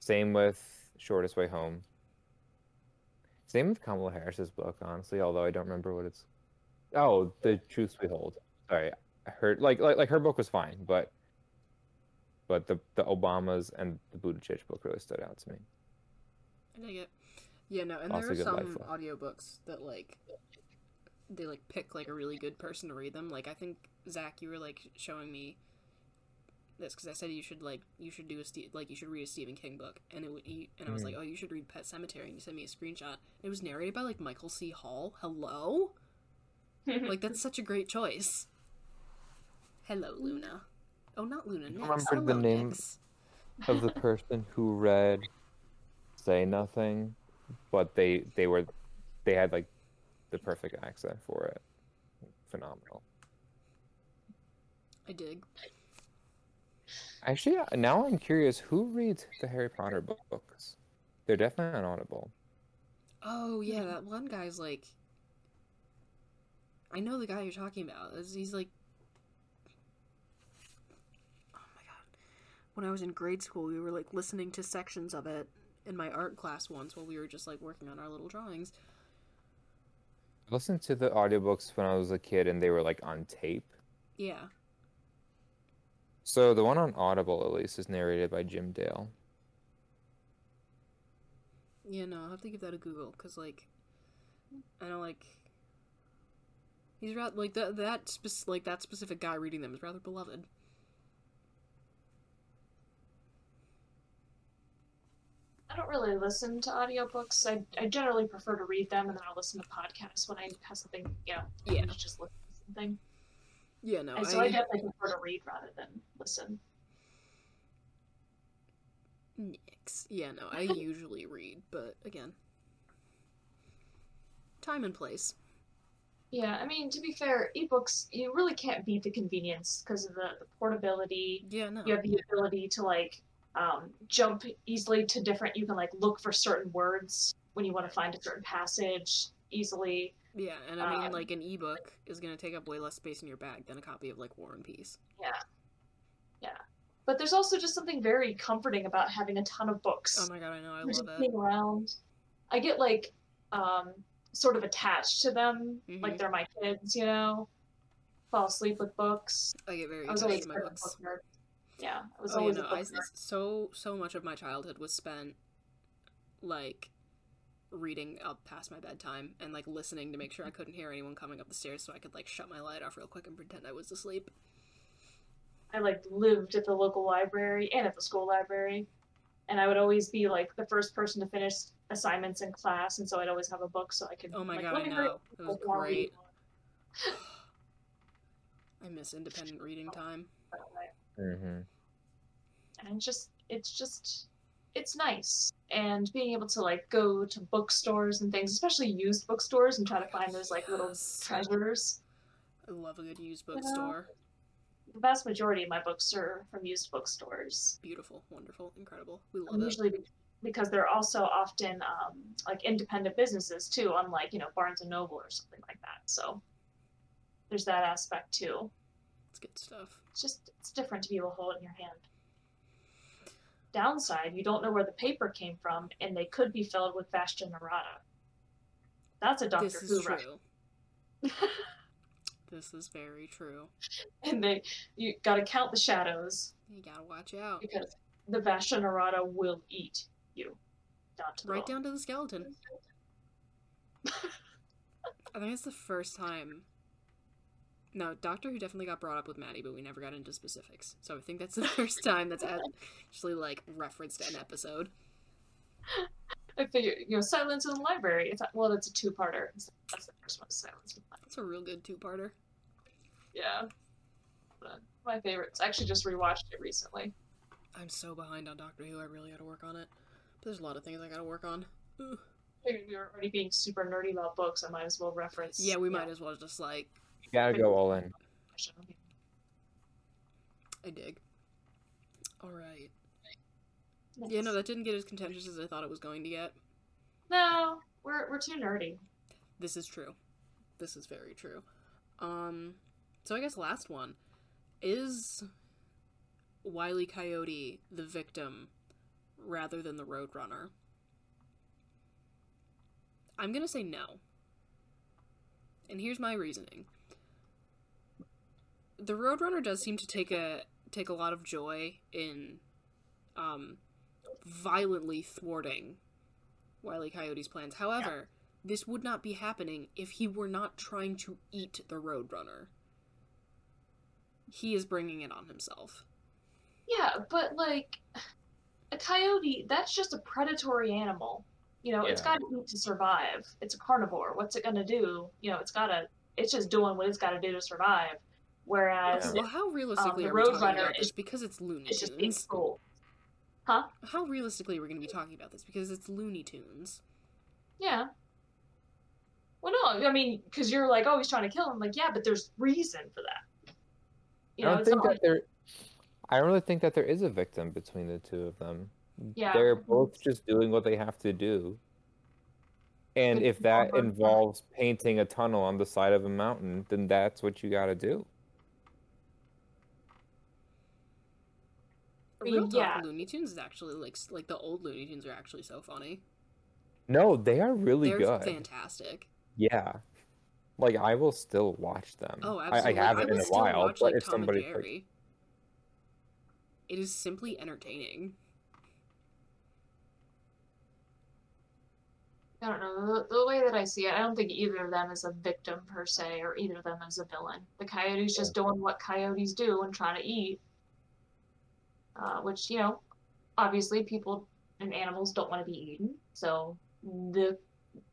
Same with Shortest Way Home. Same with Kamala Harris's book, honestly, although I don't remember what it's Oh, The Truths We Hold. Sorry. I heard like like like her book was fine, but but the the Obamas and the Buttigieg book really stood out to me. I dig it. Yeah, no, and Also there are life some audiobooks that like they like pick like a really good person to read them. Like I think Zach, you were like showing me this because I said you should like you should do a Ste- like you should read a Stephen King book, and it would you, and I was like, hmm. oh, you should read Pet Sematary, and you sent me a screenshot. It was narrated by like Michael C. Hall. Hello, like that's such a great choice. Hello, Luna. Oh, not Luna. Nix. remembered the Hello, name Nix. of the person who read Say Nothing, but they they were they had like the perfect accent for it. Phenomenal. I dig. Actually, now I'm curious who reads the Harry Potter bo- books. They're definitely on Audible. Oh yeah, that one guy's like. I know the guy you're talking about. He's like. Oh my god! When I was in grade school, we were like listening to sections of it, in my art class once while we were just like working on our little drawings. I listened to the audiobooks when I was a kid and they were like on tape. Yeah. So the one on Audible at least is narrated by Jim Dale. Yeah, no, I'll have to give that a Google because, like, I know, like, he's rather like that that spec- like that specific guy reading them is rather beloved. I don't really listen to audiobooks. I, I generally prefer to read them and then I'll listen to podcasts when I have something, you know, Yeah. just listen to something. Yeah, no, and so I, I definitely prefer to read rather than listen. Nix. Yeah, no, I usually read, but again, time and place. Yeah, I mean, to be fair, ebooks, you really can't beat the convenience because of the, the portability. Yeah, no. You have the ability to, like, um, jump easily to different, you can, like, look for certain words when you want to find a certain passage easily. Yeah, and I mean, Um, like an ebook is gonna take up way less space in your bag than a copy of like War and Peace. Yeah. Yeah. But there's also just something very comforting about having a ton of books. Oh my god, I know, I love being it. around. I get like um sort of attached to them, like Mhm. they're my kids, you know. Fall asleep with books. I get very I was attached to my kind of a books. book. Yeah, I was Oh, always no, book I, nerd. so so much of my childhood was spent like reading up past my bedtime and like listening to make sure I couldn't hear anyone coming up the stairs so I could like shut my light off real quick and pretend I was asleep. I like lived at the local library and at the school library. And I would always be like the first person to finish assignments in class, and so I'd always have a book so I could. Oh my like, god, I know. up It was while I'm reading great. I miss independent reading time. Mm-hmm. and it's just it's just it's nice and being able to like go to bookstores and things especially used bookstores and try to find those like little Yes. treasures I love a good used You know? bookstore. the vast majority of my books are from used bookstores Beautiful, wonderful, incredible. We love and it. usually be- because they're also often um, like independent businesses too unlike you know barnes and noble or something like that so there's that aspect too It's good stuff. it's just it's different to be able to hold it in your hand downside you don't know where the paper came from and they could be filled with Vashta Nerada that's a Doctor this Who is true. this is very true. and they you got to count the shadows You gotta watch out. because the Vashta Nerada will eat you down to Right down to the skeleton. I think it's the first time. No, Doctor Who definitely got brought up with Maddie, but we never got into specifics. So I think that's the first time that's actually like referenced an episode. I figure you know Silence in the Library. It's well, that's a two-parter. That's the first one, Silence in the Library. That's a real good two-parter. Yeah, my favorites. I actually just rewatched it recently. I'm so behind on Doctor Who. I really gotta work on it. But there's a lot of things I gotta work on. We were already being super nerdy about books. I might as well reference. Yeah, we might as well just like gotta go all in. I dig. All right. Yeah, no, that didn't get as contentious as I thought it was going to get. No, we're we're too nerdy. This is true. This is very true. Um, so I guess last one is Wiley Coyote the victim rather than the Roadrunner. I'm gonna say no. And here's my reasoning. The Roadrunner does seem to take a take a lot of joy in um violently thwarting Wiley Coyote's plans. However, this would not be happening if he were not trying to eat the Roadrunner. He is bringing it on himself. Yeah, but like a coyote, that's just a predatory animal. You know, it's got to eat to survive. It's a carnivore. What's it gonna do? You know, it's gotta. It's just doing what it's got to do to survive. Whereas, Well, how realistically um, are we talking Roadrunner about this? is- Because it's Looney it's just being Tunes. Huh? How realistically are we going to be talking about this? Because it's Looney Tunes. Yeah. Well, no, I mean, because you're like, oh, he's trying to kill him. Like, yeah, but there's reason for that. You I don't it's think that like, there. I don't really think that there is a victim between the two of them. Yeah. They're both just doing what they have to do. And if that involves painting a tunnel on the side of a mountain, then that's what you got to do. Mean, Real talk, yeah. Looney Tunes is actually like like the old Looney Tunes are actually so funny. No, they are really They're good. fantastic. Yeah. Like I will still watch them. Oh, I, absolutely. I haven't would in a still while, watch, but like, if Tom and somebody like, It is simply entertaining. I don't know. The, the way that I see it, I don't think either of them is a victim per se, or either of them is a villain. The coyote's just doing what coyotes do and trying to eat. Uh, which, you know, obviously people and animals don't want to be eaten, so the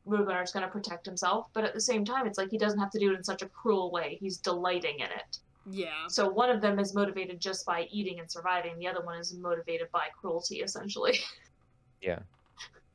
roadrunner is going to protect himself. But at the same time, it's like he doesn't have to do it in such a cruel way. He's delighting in it. Yeah. So one of them is motivated just by eating and surviving. The other one is motivated by cruelty, essentially. yeah.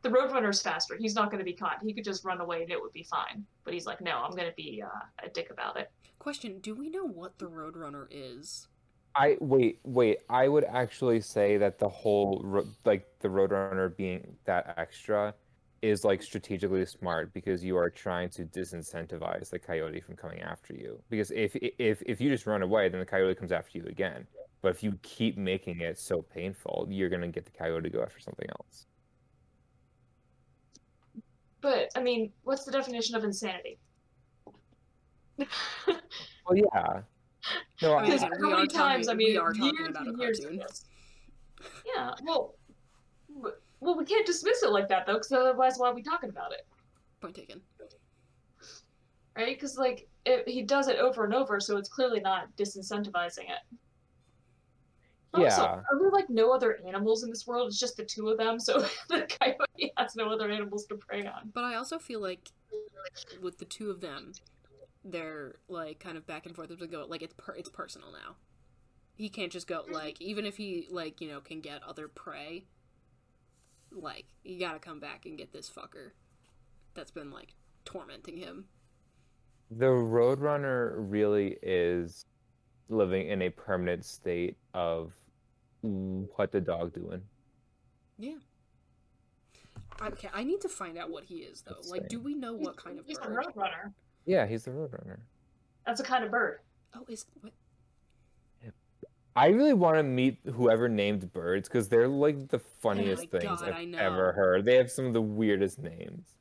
the Roadrunner's faster. He's not going to be caught. He could just run away and it would be fine. But he's like, no, I'm going to be uh, a dick about it. Question: Do we know what the Roadrunner is? I wait, wait. I would actually say that the whole like the Roadrunner being that extra is like strategically smart because you are trying to disincentivize the coyote from coming after you. Because if if if you just run away, then the coyote comes after you again. But if you keep making it so painful, you're gonna get the coyote to go after something else. But, I mean, what's the definition of insanity? Well, yeah. No, I, Because Yeah, how we are many times, talking- I mean, we are talking years about a and years cartoon. ago. Yeah, well, w- well, we can't dismiss it like that, though, because otherwise why are we talking about it? Point taken. Right? Because, like, it, he does it over and over, so it's clearly not disincentivizing it. Also, yeah. are there like no other animals in this world? It's just the two of them, so the coyote has no other animals to prey on. But I also feel like with the two of them, they're like kind of back and forth as we go. Like it's per- it's personal now. He can't just go mm-hmm. like even if he like you know can get other prey. Like you gotta come back and get this fucker. That's been like tormenting him. The Roadrunner really is living in a permanent state of what the dog doing. Yeah. Okay, I need to find out what he is though. Let's Like, see. do we know what kind of He's a roadrunner. Yeah, he's the Roadrunner. That's a kind of bird. Oh, is what? I really want to meet whoever named birds because they're like the funniest my things God, I I've ever heard. They have some of the weirdest names.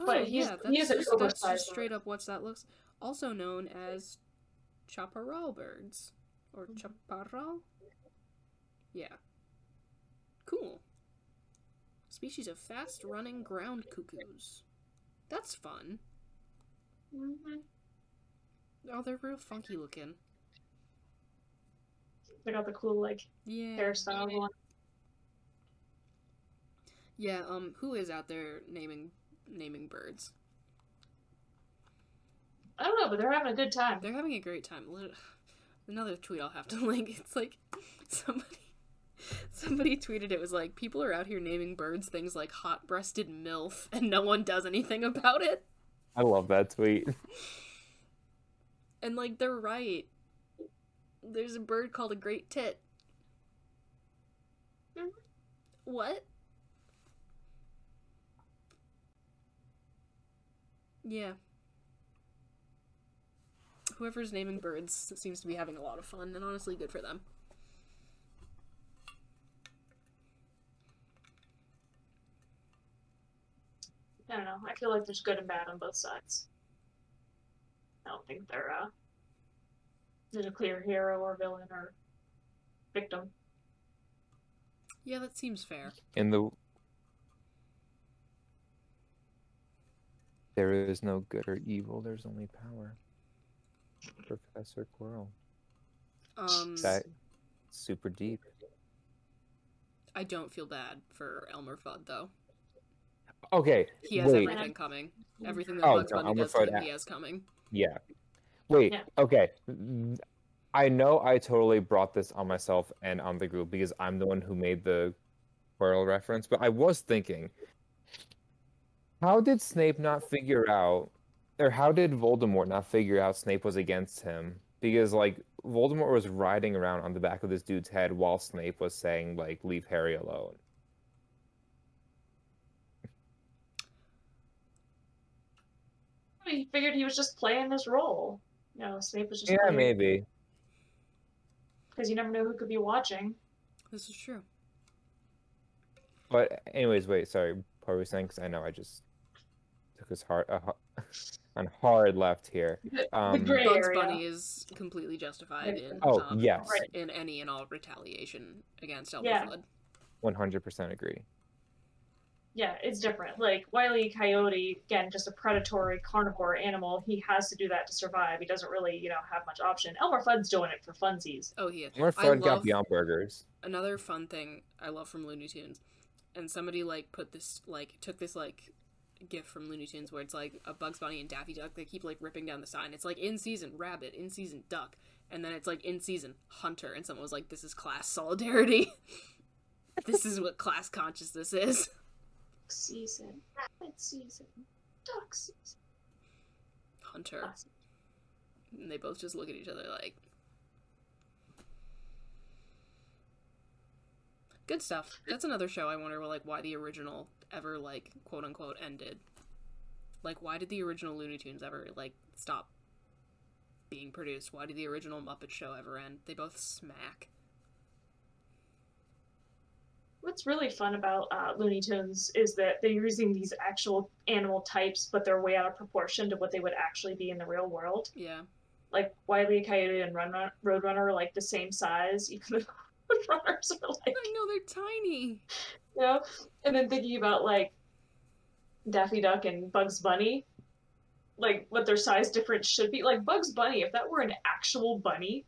Oh, But he's- yeah, that's is an just, that's just straight up what's that looks. Also known as chaparral birds or Mm-hmm. chaparral. Yeah. Cool. Species of fast-running ground cuckoos. That's fun. Mm-hmm. Oh, they're real funky looking. They got the cool like Yeah. hairstyle going. Yeah. Um. Who is out there naming naming birds? I don't know, but they're having a good time. They're having a great time. Another tweet I'll have to link. It's like somebody somebody tweeted it was like people are out here naming birds things like hot-breasted milf and no one does anything about it. I love that tweet. And like they're right. There's a bird called a great tit. What? Yeah. Whoever's naming birds seems to be having a lot of fun, and honestly, good for them. I don't know. I feel like there's good and bad on both sides. I don't think they're uh there's a clear hero or villain or victim. Yeah, that seems fair. In the there is no good or evil. There's only power. Professor Quirrell. Um, That super deep. I don't feel bad for Elmer Fudd though. Okay. He has wait. everything coming. Everything that Oh, Bugs no, Bunny does to him, he has coming. Yeah. Wait. Yeah. Okay. I know I totally brought this on myself and on the group because I'm the one who made the Quirrell reference, but I was thinking, how did Snape not figure out, or how did Voldemort not figure out Snape was against him? Because like Voldemort was riding around on the back of this dude's head while Snape was saying like, "Leave Harry alone." He figured he was just playing this role. You know, Snape was just Yeah, playing maybe. because you never know who could be watching. This is true. But anyways, wait, sorry. What were we saying? Because I know I just took his heart a, ha- on hard left here. Um, gray Bugs area. Bunny is completely justified in Oh, um, yes. In any and all retaliation against Elmer Yeah. Fudd. 100% agree. Yeah, it's different. Like Wile E. Coyote, again, just a predatory carnivore animal. He has to do that to survive. He doesn't really, you know, have much option. Elmer Fudd's doing it for funsies. Oh, he is. Elmer I Fudd got love- Beyond Burgers. another fun thing I love from Looney Tunes, and somebody like put this like took this like gift from Looney Tunes where it's like a Bugs Bunny and Daffy Duck. They keep like ripping down the sign. It's like in season rabbit, in season duck, and then it's like in season hunter. And someone was like, "This is class solidarity. this is what class consciousness is." Season, rabbit season, duck season. Hunter. Classic. And they both just look at each other like. Good stuff. That's another show I wonder like why the original ever like quote unquote ended. Like why did the original Looney Tunes ever like stop being produced? Why did the original Muppet Show ever end? They both smack. What's really fun about uh, Looney Tunes is that they're using these actual animal types, but they're way out of proportion to what they would actually be in the real world. Yeah. Like Wile E. Coyote and Run Run- Roadrunner are like the same size, even though Roadrunners are like, I know they're tiny. you know. And then thinking about like Daffy Duck and Bugs Bunny, like what their size difference should be. Like Bugs Bunny, if that were an actual bunny,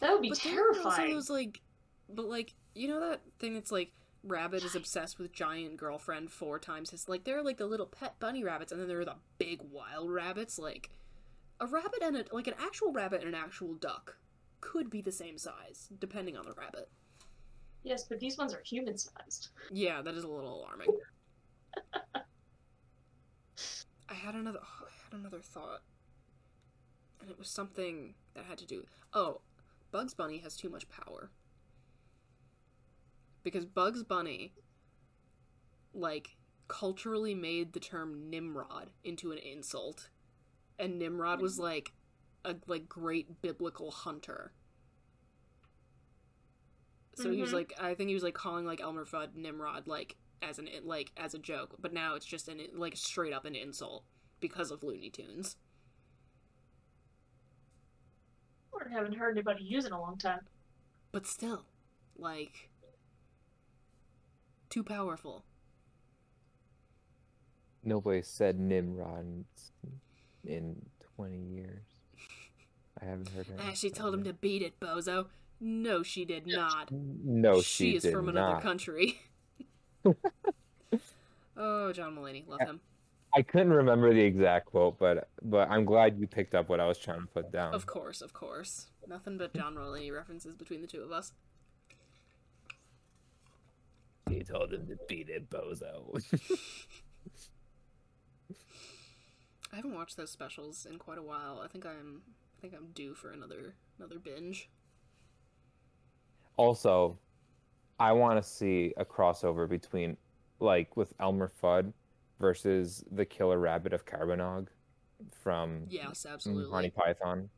that would be But are also terrifying. those like, but like you know that thing that's like rabbit is obsessed with giant girlfriend four times his like there are like the little pet bunny rabbits and then there are the big wild rabbits like a rabbit and a like an actual rabbit and an actual duck could be the same size depending on the rabbit. Yes, but these ones are human sized. Yeah, that is a little alarming. I had another oh, I had another thought. And it was something that had to do Oh, Bugs Bunny has too much power. Because Bugs Bunny like culturally made the term Nimrod into an insult. And Nimrod was like a like great biblical hunter. So he was Mhm. like, I think he was like calling like Elmer Fudd Nimrod like as an like as a joke, but now it's just an like straight up an insult because of Looney Tunes. I haven't heard anybody use it in a long time. But still, like too powerful. Nobody said Nimrod in- in 20 years. I haven't heard her. Ah, she told him to beat it, bozo. No, she did not. No, she, is did from another not. country. oh, John Mulaney, love him. I couldn't remember the exact quote, but but I'm glad you picked up what I was trying to put down. Of course, of course. Nothing but John Mulaney references between the two of us. He told him to beat it, bozo. I haven't watched those specials in quite a while. I think I'm I think I'm due for another another binge. also, I want to see a crossover between, like, with Elmer Fudd versus the Killer Rabbit of Caerbannog from Yes, absolutely. Monty Python.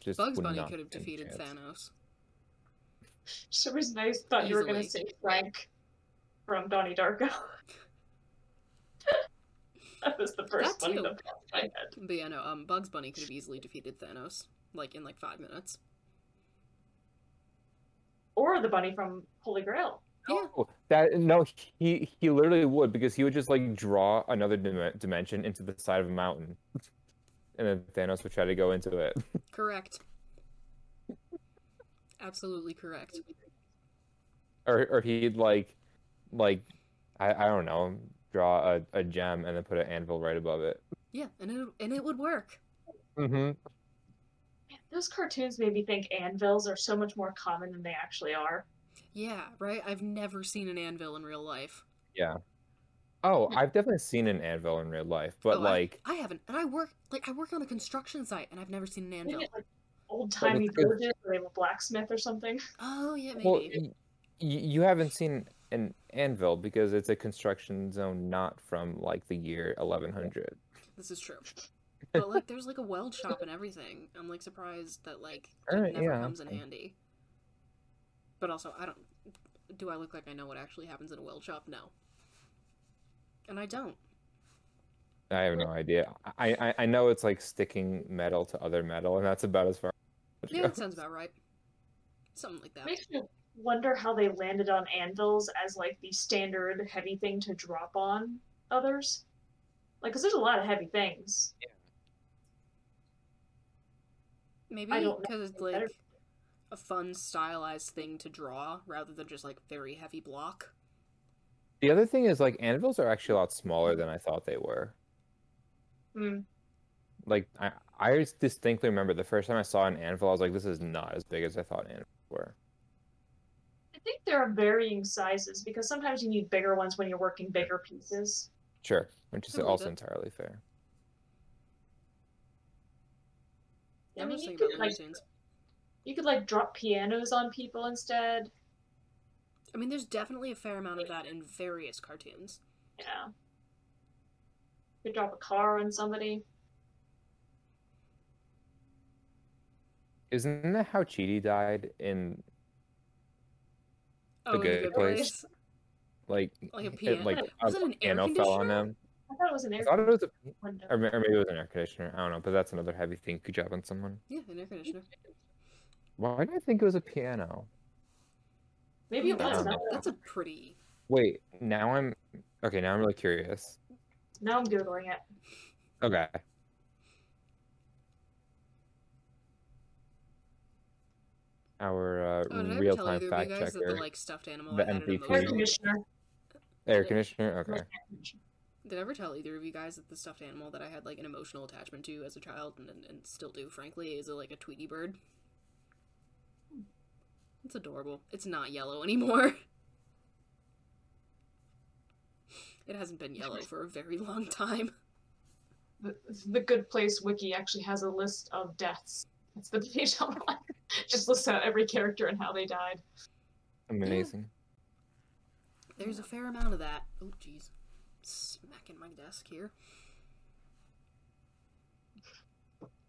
Just Bugs Bunny could have defeated chance. Thanos. For some reason, I thought you were going to say Frank from Donnie Darko. that was the first That one too. that popped in my head. But yeah, no, um Bugs Bunny could have easily defeated Thanos. Like in like five minutes. Or the bunny from Holy Grail. Yeah. Oh, That no, he he literally would because he would just like draw another dim- dimension into the side of a mountain, and then Thanos would try to go into it. Correct. Absolutely correct. or or he'd like like I, I don't know draw a, a gem and then put an anvil right above it Yeah, and it and it would work. mm-hmm Those cartoons made me think anvils are so much more common than they actually are. Yeah, right? I've never seen an anvil in real life. yeah oh i've definitely seen an anvil in real life but Oh, like I, haven't. And I work like I work on a construction site and I've never seen an anvil. like old timey it's good. villages where they have a blacksmith or something. Oh yeah, maybe. well y- y- you haven't seen an anvil because it's a construction zone not from like the year 1100 This is true. But like there's like a weld shop and everything. I'm like surprised that like it Alright, never yeah, comes in handy. But also, I don't. Do I look like I know what actually happens in a weld shop? No. And I don't. I have no idea. I, I I know it's like sticking metal to other metal, and that's about as far. As it Yeah, that sounds about right. Something like that. Makes me wonder how they landed on anvils as like the standard heavy thing to drop on others. Like, because there's a lot of heavy things. Maybe I don't because it's anything better. like a fun stylized thing to draw rather than just like very heavy block. The other thing is like anvils are actually a lot smaller than I thought they were. Hmm. Like I I distinctly remember the first time I saw an anvil, I was like, this is not as big as I thought anvils were. I think there are varying sizes because sometimes you need bigger ones when you're working bigger pieces. Sure, which is I also it. entirely fair. I I'm mean, you could like you could like drop pianos on people instead. I mean, there's definitely a fair amount of that in various cartoons. Yeah. You could drop a car on somebody. Isn't that how Chidi died in Oh, The in Good Place? like Like a it- piano- like was a it an air piano fell on him? I thought it was an I air thought it was a or maybe it was an air conditioner. I don't know, but that's another heavy thing could drop on someone. Yeah, an air conditioner. Why did I think it was a piano? Maybe it was. that's a pretty. Wait, now I'm okay. Now I'm really curious. now I'm googling it. Okay. Our uh, Oh, did I ever tell real-time fact you guys that checker, the like stuffed animal the I had an MP2. Air conditioner. air conditioner. Okay. Did I ever tell either of you guys that the stuffed animal that I had like an emotional attachment to as a child and, and, and still do, frankly, is a, like a Tweety bird? It's adorable. It's not yellow anymore. It hasn't been yellow for a very long time. The, the Good Place wiki actually has a list of deaths. It's the page I'm on. Just lists out every character and how they died. Amazing. There's a fair amount of that. Oh, jeez. Smacking my desk here.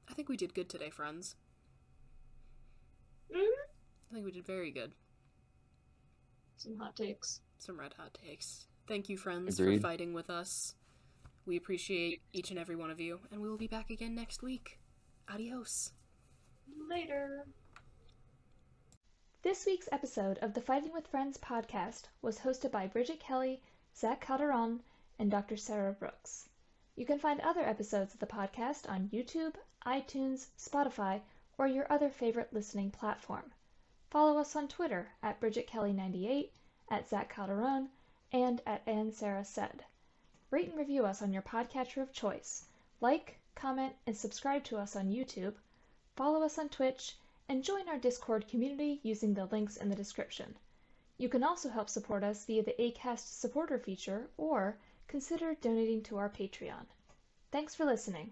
I think we did good today, friends. Mhm. I think we did very good. Some hot takes. Some red hot takes. Thank you, friends, Agreed. for fighting with us. We appreciate each and every one of you, and we will be back again next week. Adios. Later. This week's episode of the Fighting with Friends podcast was hosted by Bridget Kelley, Zach Calderon, and Dr. Sarah Brooks. You can find other episodes of the podcast on YouTube, iTunes, Spotify, or your other favorite listening platform. Follow us on Twitter at Bridget Kelley98, at Zach Calderon, and at And Sarah Said. Rate and review us on your podcatcher of choice. Like, comment, and subscribe to us on YouTube. Follow us on Twitch and join our Discord community using the links in the description. You can also help support us via the ACAST supporter feature or consider donating to our Patreon. Thanks for listening.